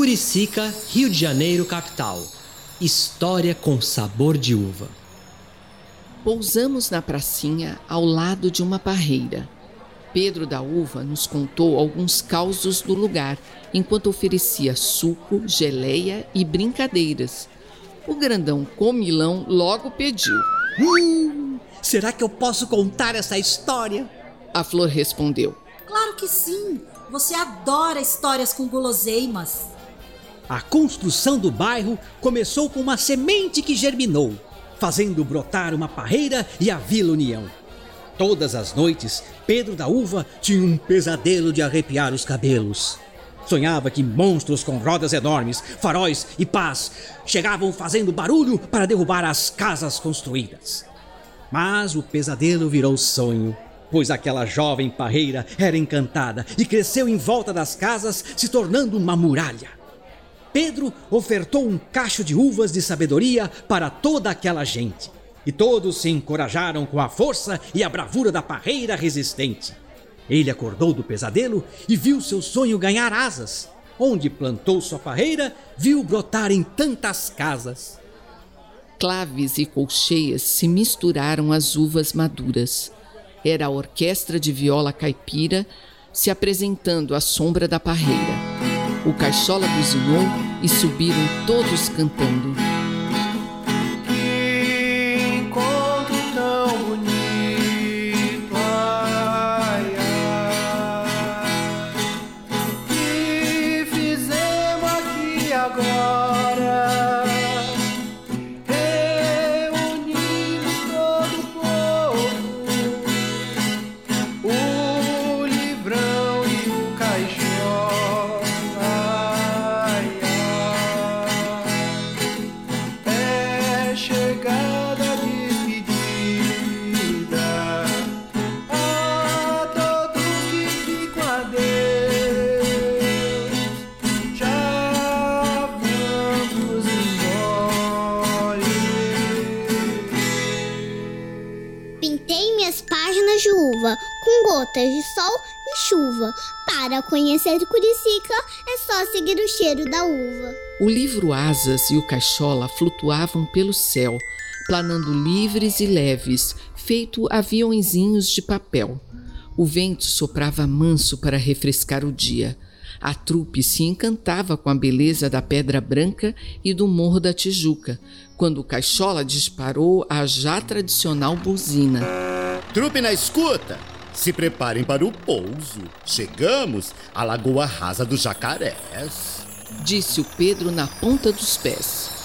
Curicica, Rio de Janeiro, capital. História com sabor de uva. Pousamos na pracinha ao lado de uma parreira. Pedro da Uva nos contou alguns causos do lugar, enquanto oferecia suco, geleia e brincadeiras. O grandão comilão logo pediu. Hum, será que eu posso contar essa história? A flor respondeu. Claro que sim. Você adora histórias com guloseimas. A construção do bairro começou com uma semente que germinou, fazendo brotar uma parreira e a Vila União. Todas as noites, Pedro da Uva tinha um pesadelo de arrepiar os cabelos. Sonhava que monstros com rodas enormes, faróis e pás chegavam fazendo barulho para derrubar as casas construídas. Mas o pesadelo virou sonho, pois aquela jovem parreira era encantada e cresceu em volta das casas, se tornando uma muralha. Pedro ofertou um cacho de uvas de sabedoria para toda aquela gente. E todos se encorajaram com a força e a bravura da parreira resistente. Ele acordou do pesadelo e viu seu sonho ganhar asas. Onde plantou sua parreira, viu brotar em tantas casas. Claves e colcheias se misturaram às uvas maduras. Era a orquestra de viola caipira se apresentando à sombra da parreira. O caixola buzinou e subiram todos cantando. Uva, com gotas de sol e chuva. Para conhecer Curicica, é só seguir o cheiro da uva. O livro Asas e o Caixola flutuavam pelo céu, planando livres e leves, feito aviãozinhos de papel. O vento soprava manso para refrescar o dia. A trupe se encantava com a beleza da Pedra Branca e do Morro da Tijuca, quando o Caixola disparou a já tradicional buzina. Trupe na escuta! Se preparem para o pouso. Chegamos à Lagoa Rasa dos Jacarés. Disse o Pedro na ponta dos pés.